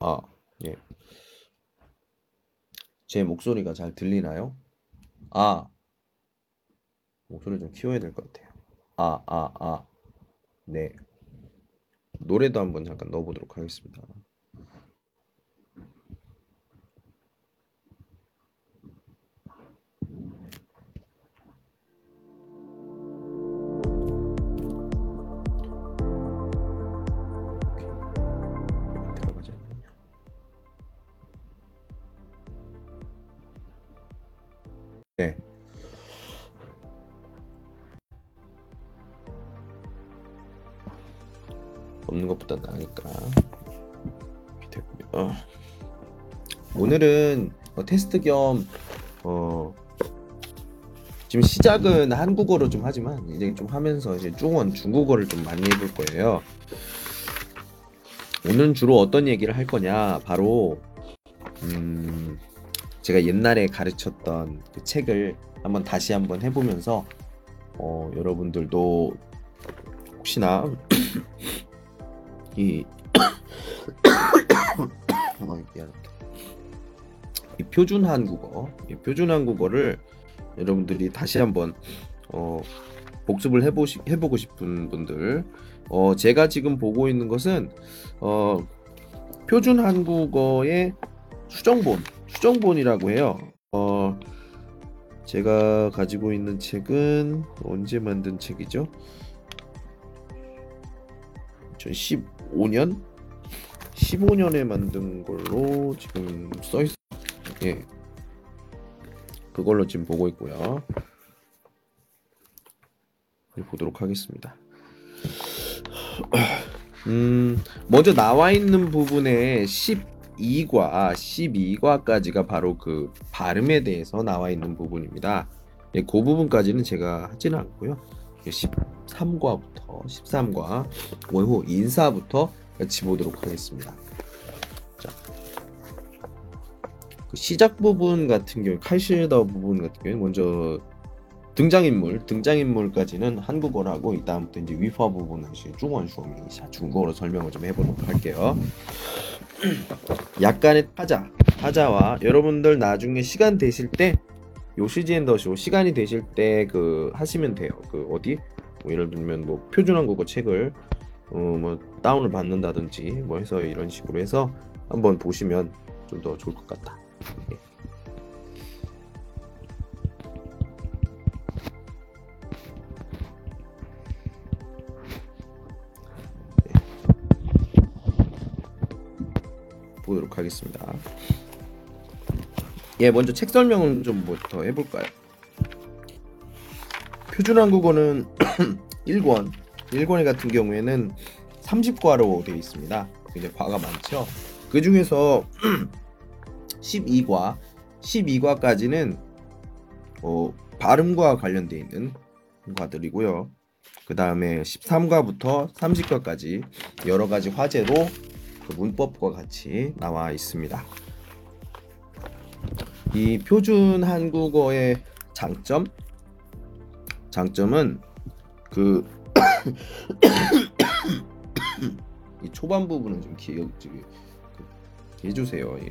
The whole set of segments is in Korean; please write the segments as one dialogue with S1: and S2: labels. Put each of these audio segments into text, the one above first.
S1: 아, 예. 제 목소리가 잘 들리나요? 아, 목소리 좀 키워야 될 것 같아요. 아, 아, 아. 네. 노래도 한번 잠깐 넣어보도록 하겠습니다. 오늘은 어, 테스트 겸 어, 지금 시작은 한국어로 좀 하지만 이제 좀 하면서 이제 중원 중국어를 좀 많이 해볼 거예요. 오늘은 주로 어떤 얘기를 할 거냐? 바로 음, 제가 옛날에 가르쳤던 그 책을 한번 다시 한번 해보면서 어, 여러분들도 혹시나 이 어, 미안합니다. 이 표준 한국어, 이 표준 한국어를 여러분들이 다시 한번 어, 복습을 해보시 해보고 싶은 분들, 어, 제가 지금 보고 있는 것은 어, 표준 한국어의 수정본, 수정본이라고 해요. 어, 제가 가지고 있는 책은 언제 만든 책이죠? 2015년 15년에 만든 걸로 지금 써 있. 예. 그걸로 지금 보고 있고요. 보도록 하겠습니다. 음, 먼저 나와 있는 부분에 12과 12과까지가 바로 그 발음에 대해서 나와 있는 부분입니다. 예, 그 부분까지는 제가 하지는 않고요. 13과부터 13과 원후 인사부터 같이 보도록 하겠습니다. 시작 부분 같은 경우 칼시더 부분 같은 경우 먼저 등장인물 등장인물까지는 한국어로 하고 이 다음부터 이제 위화 부분은 이제 중원 수업이 중국어로 설명을 좀 해보도록 할게요. 약간의 타자 타자와 여러분들 나중에 시간 되실 때 요시지엔 더쇼 시간이 되실 때 그 하시면 돼요. 그 어디 뭐 예를 들면 뭐 표준 한국어 책을 어 뭐 다운을 받는다든지 뭐 해서 이런 식으로 해서 한번 보시면 좀 더 좋을 것 같다. 예. 보도록 하겠습니다. 예, 먼저 책 설명을 좀부터 해볼까요? 표준 한국어는 1권, 1권의 같은 경우에는 30과로 되어 있습니다. 이제 과가 많죠. 그 중에서 12과, 12과까지는 어, 발음과 관련되어 있는 과들이고요. 그 다음에 13과부터 30과까지 여러 가지 화제로 그 문법과 같이 나와 있습니다. 이 표준 한국어의 장점 장점은 그 이 초반 부분은 좀 기억 그, 해주세요. 예.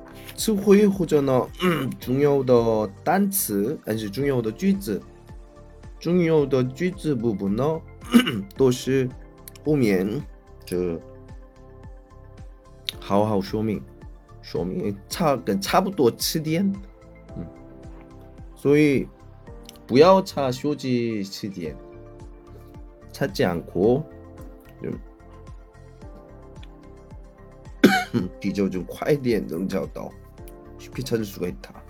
S1: 词汇或者呢、重要的单词，还是重要的句子，重要的句子部分呢，都是后面这好好说明，说明差跟差不多词典，嗯，所以不要查收集词典，差讲过，嗯。比较就快点能找到， 쉽게 찾을 수가 있다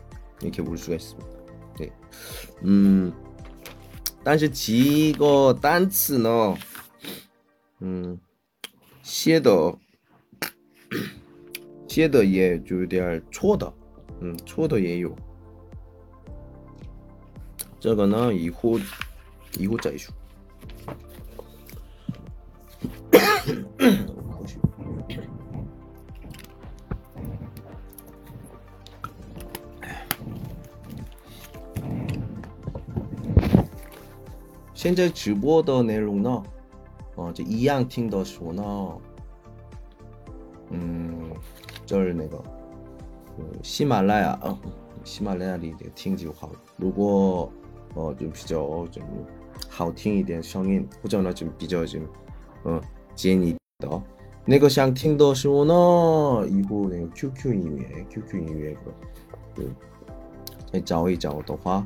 S1: 이렇게 볼 수가 있습니다. 네. 음, 但是几个单词呢，嗯，写的 接的也就有点错的，嗯，错的也有。这个呢，以后以后再说。 现在直播的内容呢，哦，就一样听的书呢，嗯，就是那个，喜马拉雅啊，喜马拉雅里听就好。如果哦，就比较就好听一点声音，或者呢就比较就嗯建议的哦。那个想听的时候呢，以后那个 QQ 音乐，QQ 音乐个，对，再找一找的话。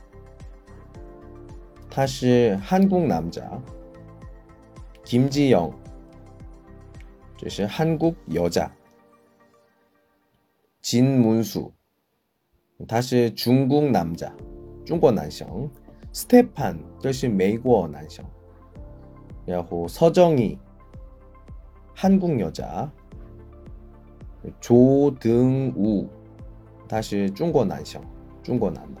S1: 他是韩国男家，김지영这是韩国여자金문수他是中国男家，中国男生。스테판这是美国男生。然后서정이韩国여자 조등우他是中国男生，中国男的。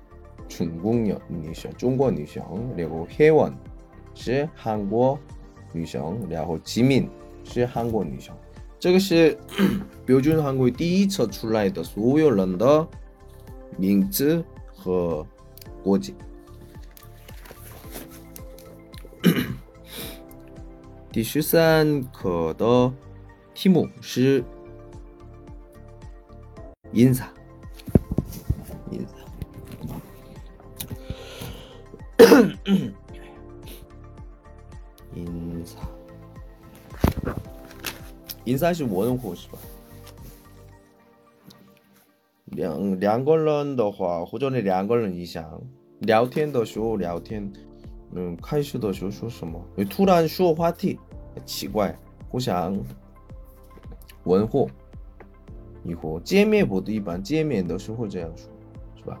S1: 中国女女生，中国女生，然后혜원是韩国女生，然后지민是韩国女生。这个是标准韩国第一次出来的所有人的名字和国籍。第十三课的题目是인사 인사 인사是问候是吧？两两个人的话，或者你两个人以上聊天的时候聊天，嗯，开始的时候说什么？你突然说话题，奇怪，互相问候。以后见面不都一般见面的时候这样说，是吧？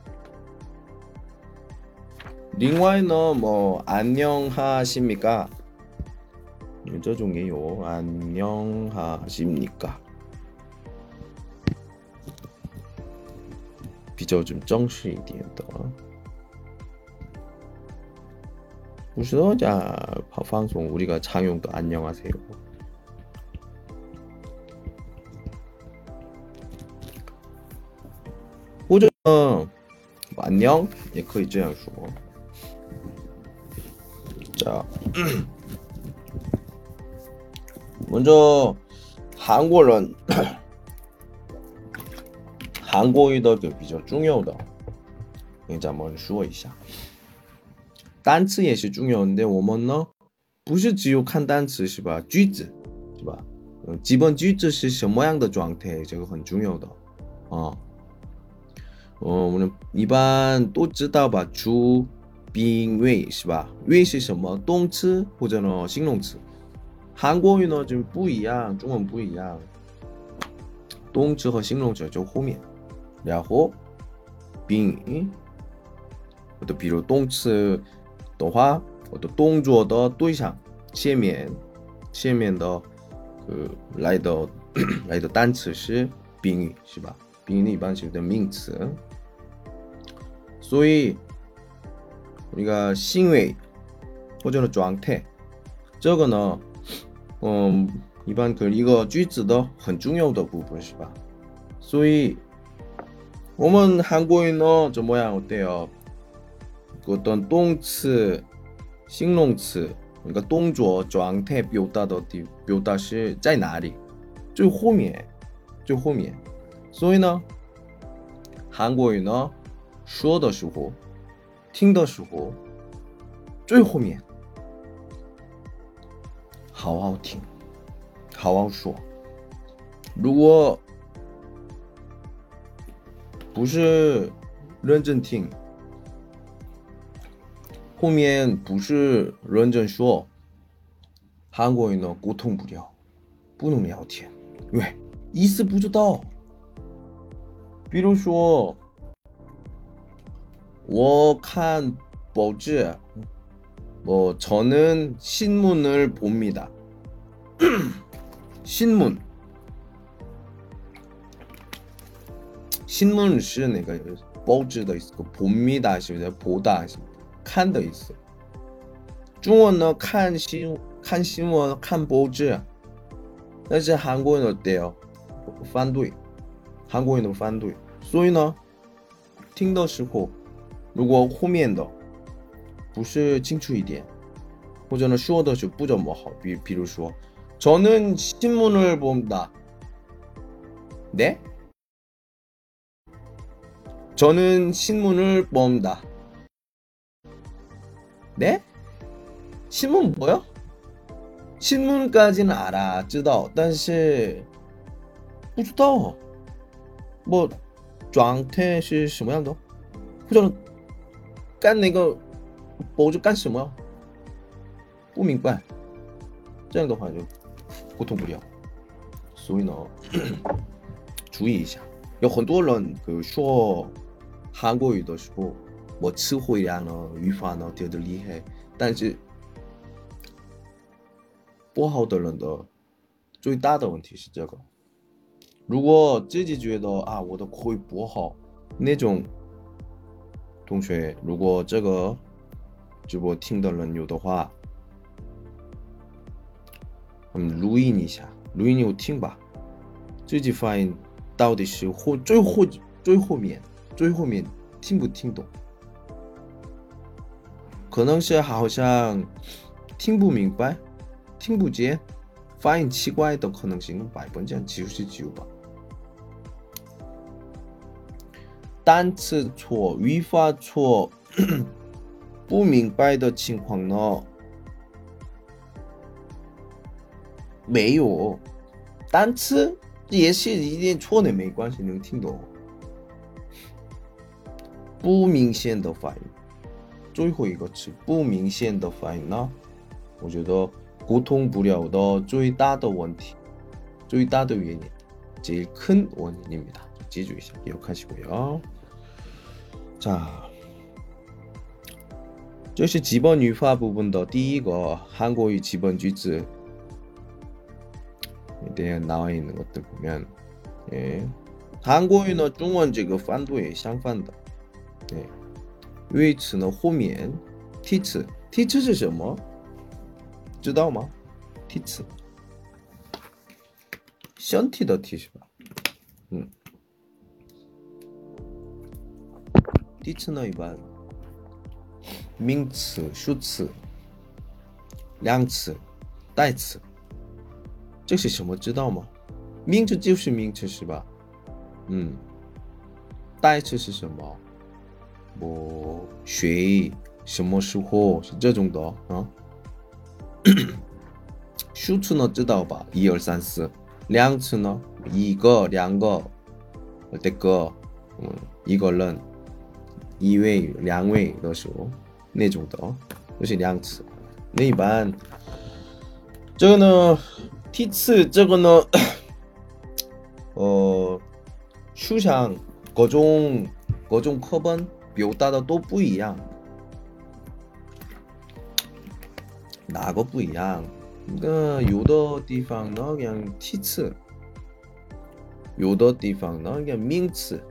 S1: 另外呢，뭐 안녕하십니까? 저 중에요. 안녕하십니까? 比较좀正式一点的不是자 방송 우리가常用的 안녕하세요. 或者 안녕 也可以这样说。 자, 먼저 한국은 한국의 比较重要的，应该怎么说一下？单词也是重要的，我们呢不是只有看单词是吧？句子，是吧？嗯，基本句子是什么样的状态，这个很重要的。哦，我们一般都知道吧？主、 宾、谓是吧？谓是什么？动词或者呢形容词？韩国语呢，就不一样，中文不一样。动词和形容词就后面，然后宾或者比如动词的话，或者动作的对象前面前面的呃来的来的单词是宾语，是吧？宾语一般是的名词，所以 一个行为或者是状态，这个呢，嗯，一般跟一个句子的很重要的部分，是吧？所以我们韩国语呢怎么样？어때요？ 어떤动词、形容词，那个动作状态表达的地表达是在哪里？最后面，最后面。所以呢，韩国语呢说的时候、 听的时候，最后面好好听，好好说。如果不是认真听，后面不是认真说，韩国语呢沟通不了，不能聊天，喂，意思不知道。比如说， 我看报纸，뭐저는신문을봅니다新闻，新闻是那个报纸的意思，봅니다是不是？보다是看的意思。中文呢，看新看新闻看报纸，但是韩国人어때요反对。韩国人都反对，所以呢，听的时候， 如果后面的不是清楚一点，或者呢说的是不怎么好，比比如说，저는신문을본다 네？ 저는신문을본다 네？ 新闻뭐요신문까지는알아知道，但是不知道。뭐状态是什么样的？或者 干那个包着干什么？不明白，这样的话就沟通不了。所以呢，注意一下，有很多人比如说韩国语的时候，我词汇量呢、语法呢特别厉害，但是不好的人的最大的问题是这个。如果自己觉得啊，我的口语不好，那种同学，如果这个直播听的人有的话，嗯，录音一下，录音有听吧，自己发音到底是后最后最后面最后面听不听懂？可能是好像听不明白、听不见、发音奇怪的可能性百分之九十九吧。单词错、语法错、不明白的情况呢？没有，单词也是一点错的没关系，能听懂。不明显的发音，最后一个词不明显的发音呢？我觉得沟通不了的最大的问题，最大的原因，제일큰원인입니다 记住一下，기억하시고요 자， 这是基本语法部分的第一个韩国语基本句子。이대나와있는것들보면 예， 韩国语呢，中文这个反对相反的。对，语词呢后面替词，替词是什么？知道吗？替词，相替的替是吧？嗯。 第一次呢，一般名词、数词、量词、代词，这是什么？知道吗？名词就是名词，是吧？嗯，代词是什么？我谁？什么时候？是这种的啊？数词呢？知道吧？一二三四。量词呢？一个、两个、这个，嗯，一个人。 2웨이, 량웨이 러시고 네 정도. 역시 량츠. 네이반. 저거는 티츠 저거는 어 추상 거종 거종 커번 묘따다 또 뿌이양. 나거 뿌이양. 그러니까 요더 디팡 너 그냥 티츠. 요더 디팡 너 그냥 밍츠.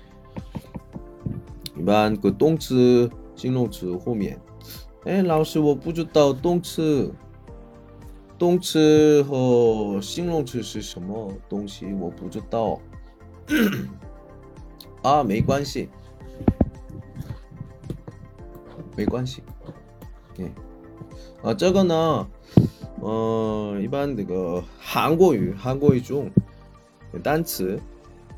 S1: 一般个动词形容词后面。哎，老师，我不知道动词，动词和形容词是什么东西，我不知道。啊，没关系，没关系。对，啊，这个呢，呃，一般这个韩国语，韩国语中单词。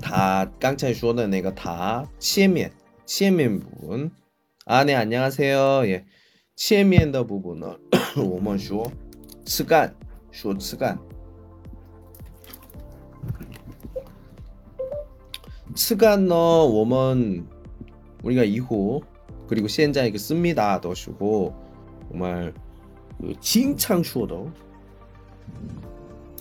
S1: 다 깡찬이 주어는 내가 다 치에미엔 치에미엔 부분. 아 네 안녕하세요. 예. 치에미엔 더 부분은 오먼 쇼 스간 쇼 스간. 스간 너 오먼 우리가 이후 그리고 현장에 씁니다. 더시고. 정말 칭찬 쇼도.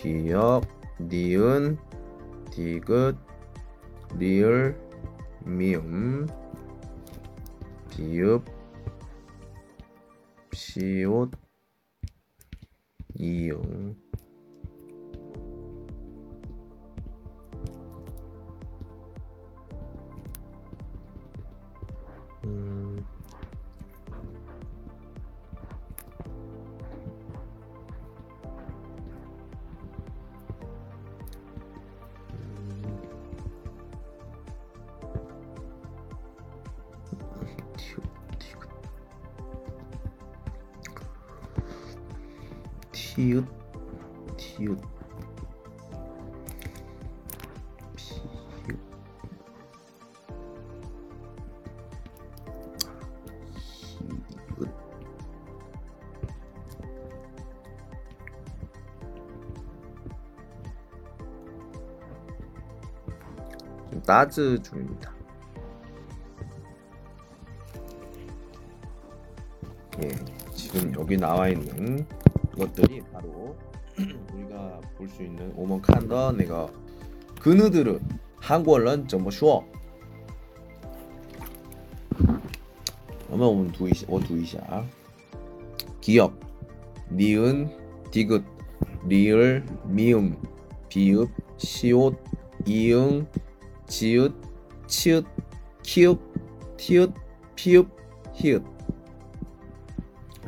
S1: 기역, 니은, 디귿, 리을, 미음, 비읍, 시옷, 이응. 티읕, 티읕, 따즈 중입니다. 예, 지금 여기 나와 있는 것들이 바로 우리가 볼 수 있는 오먼 칸더 내가 그느드르 한국어는 정말 쉬워. 그러면 오늘 두이시 어 두이샤 기억 니은 디귿 리을 미음 비읍 시옷 이응 지읒 치읒 키읒 티읒 피읒 히읒. 읗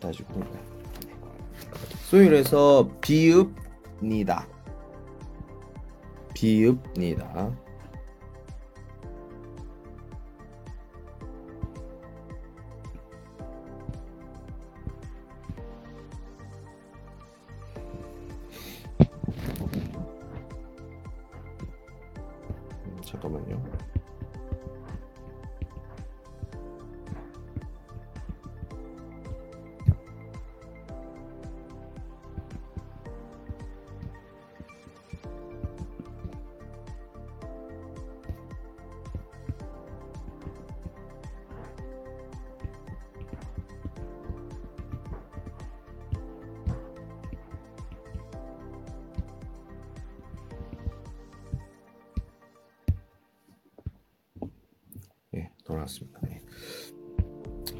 S1: 다시 보자. 소율에서 비읍니다. 비읍니다. 잠깐만요.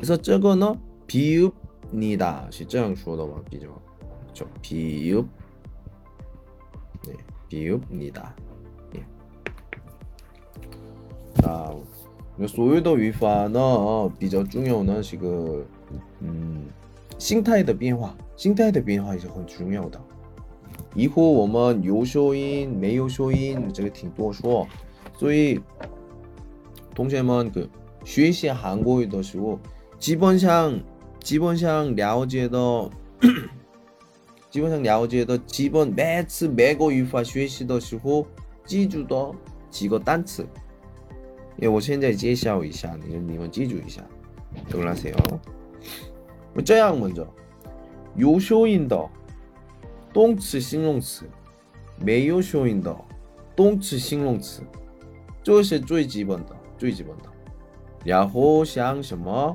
S1: 그래서 저거는 비읍니다. 是这样说的吗? 비죠. 그렇죠. 비읍. 네, 비읍니다. 예. 那所有的语法呢，比较重要呢是个，嗯，心态的变化，心态的变化也是很重要的。以后我们有收音没有收音，这个挺多说，所以同学们그学习韩国语的时候， 基本上基本上了解到，基本上了解到基本每次每个语法学习的时候记住的几个单词。因为我现在介绍一下，你们你们记住一下，懂了噻哦。这样먼저有收音的动词、形容词，没有收音的动词、形容词，这是最基本的。最基本的。然后像什么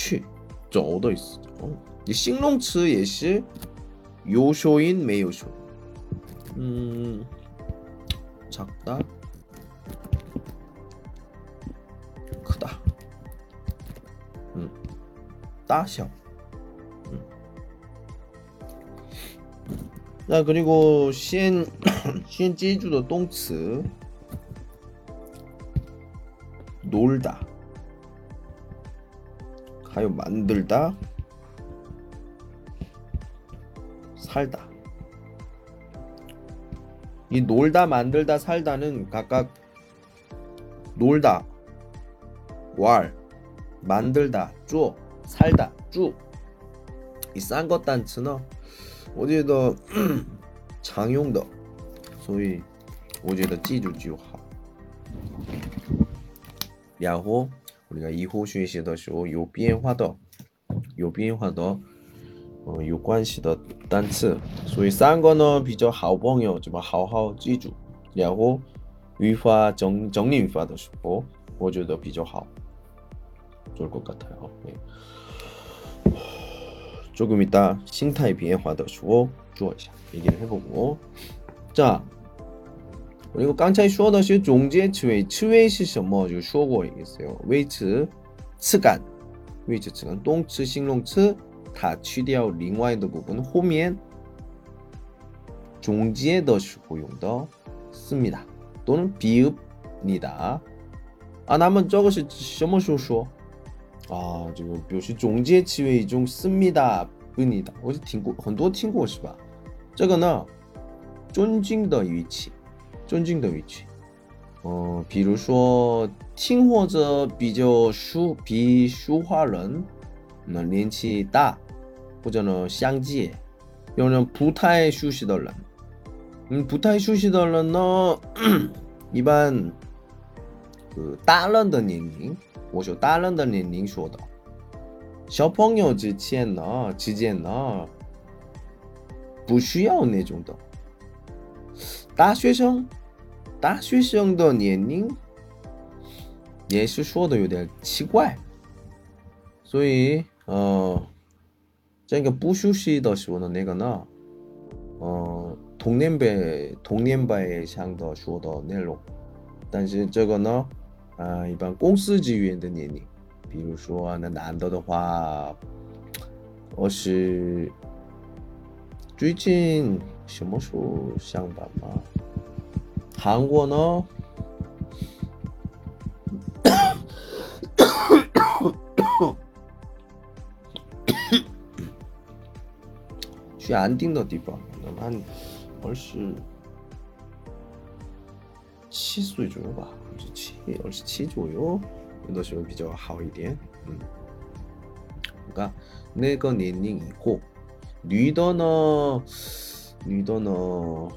S1: 去走的意思. 어. 이形容词 也是 요쇼인 메요쇼. 음, 작다, 크다. 음, 따셔. 음. 자 그리고 先先记住的 动词 놀다 가요 만들다 살다 이 놀다 만들다 살다는 각각 놀다 왈 만들다 쪼 살다 쭈이 싼 것 단츠는 어디에도 장용的 所以我觉得记住就好然后 우리가 이호슈이시더쇼 요비엔화더 요비엔화더 어, 요관시더 단츠 소위 싼 거는 비저 하오봉요 좀 하오하오 찌주 그리고 위화 정 정리 위화도 쉽고 보조도 비저 하오 좋을 것 같아요. 예. 조금 이따 신타의 비엔화더 쇼 주어 얘기를 해보고 자 그리고 刚才说的是总结词尾词尾是什么就说过一次谓词词干谓词词干动词形容词它去掉另外的部分后面总结的时候用的 씁니다 또는 비읍니다 아 나면 저것이 什么时候说 啊，这个表示总结词尾中思密达不尼达，我是听过很多听过是吧？这个呢，尊敬的语气， 尊敬的语气。嗯，比如说听或者比较熟比说话人那年纪大，或者呢相近，有人不太熟悉的人，嗯，不太熟悉的人呢，一般呃大人的年龄。我说大人的年龄说的，小朋友之前呢，之间呢，不需要那种的。大学生， 大学生的年龄也是说的有点奇怪，所以呃，这个不熟悉的时候呢，那个呢，呃，同年辈同年辈上的说的内容，但是这个呢。啊，一般公司职员的年龄，比如说那男的的话，我是最近什么时候上班嘛？ 韩国呢？去安定的地方，那么二十七岁左右吧。七二十七左右，有的时候比较好一点。嗯，그러니까那个年龄以后，女的呢，女的呢，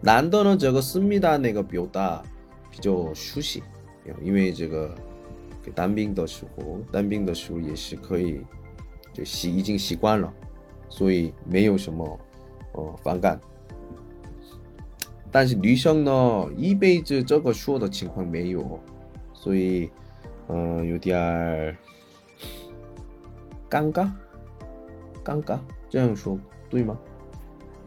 S1: 男的呢，这个思密达那个表达比较熟悉，因为这个给当兵的时候，当兵的时候也是可以就习已经习惯了，所以没有什么呃反感。但是女生呢，一辈子这个说的情况没有，所以，嗯，有点尴尬，尴尬，这样说对吗？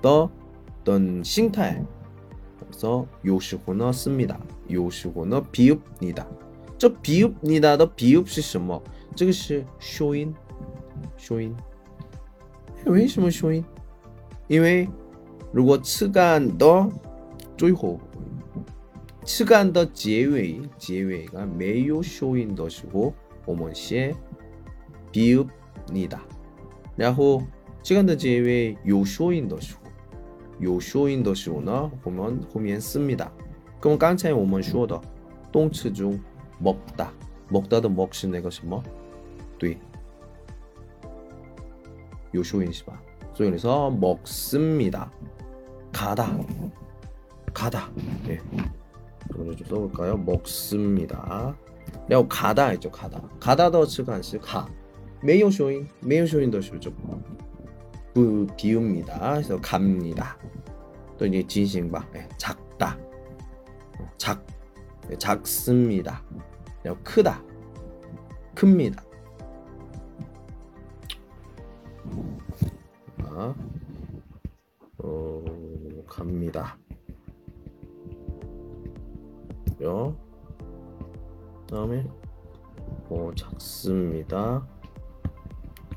S1: 더 어떤 싱타에 그래서 요시호너 씁니다. 요시호너 비읍니다. 저 비읍니다 더 비읍是 什么这个是쇼인 쇼인为什么쇼인 因为如果次干的最后，次干的结尾结尾啊没有收音的时候，我们写비읍니 다。 然后次干的结尾有收音的时候， 요쇼인 더시오나 보면 고미엔 씁니다. 그럼 깡차에 오면 쇼더 똥치 중 먹다 먹다도 먹시는 것이 뭐 뒤. 요쇼인 시바. 소연에서 먹습니다. 가다 가다. 예. 그럼 좀 써볼까요? 먹습니다. 그리고 가다 있죠 가다. 가다 더 측한시 가. 매요 쇼인 매요 쇼인 더시오죠. 不 비웁니다. 그래서 갑니다. 또 이제 진싱바. 네. 작다. 작. 네. 작습니다. 크다. 큽니다. 어, 갑니다. 요 다음에 어, 작습니다.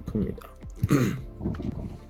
S1: 큽니다.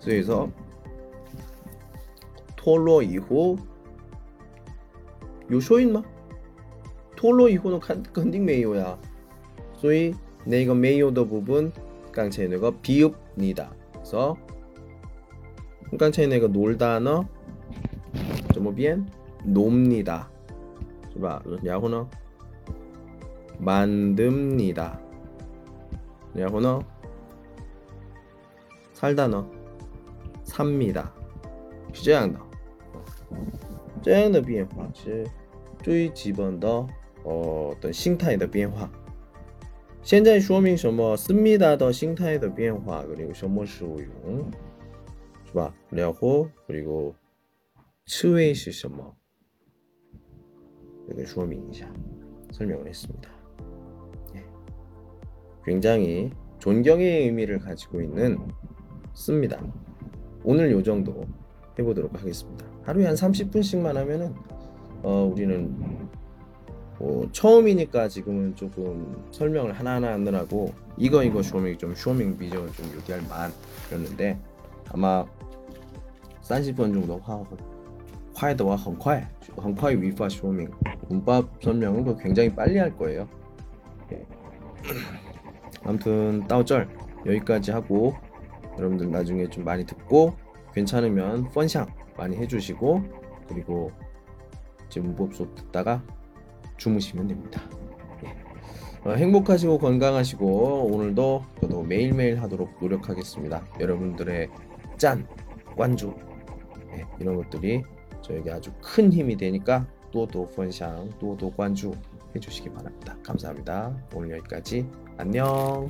S1: 所以说脱落以后有说音吗脱落以后呢肯肯定没有呀所以那个没有的部分刚才那个 비읍니다 그래서刚才那个 놀다는 怎么变 놉니다 是吧然后呢 만듭니다 然后呢 살다는 삽니다 是这样的这样的变化是最基本的呃的心态的变化现在说明什么 씁니다 的心态的变化 그리고 什么时候用是吧然后 그리고 刺猬是什么 이렇게 说明一下 설명을 했습니다 예. 굉장히 존경의 의미를 가지고 있는 씁니다 오늘 요 정도 해보도록 하겠습니다. 하루에 한 30분씩만 하면은 어, 우리는 뭐 처음이니까 지금은 조금 설명을 하나하나 하느라고 이거 이거 쇼밍 좀 쇼밍 비전을 좀 얘기할 만 그랬는데 아마 30분 정도 화, 화에더와 헌콰이 헌콰이 위파 쇼밍 문법 설명은 그 굉장히 빨리 할 거예요. 아무튼 따오절 여기까지 하고 여러분들 나중에 좀 많이 듣고 괜찮으면 펀샹 많이 해주시고 그리고 제 문법 수업 듣다가 주무시면 됩니다. 예. 어, 행복하시고 건강하시고 오늘도 저도 매일매일 하도록 노력하겠습니다. 여러분들의 짠, 관주 예, 이런 것들이 저에게 아주 큰 힘이 되니까 또또 펀샹, 또또 관주 해주시기 바랍니다. 감사합니다. 오늘 여기까지 안녕.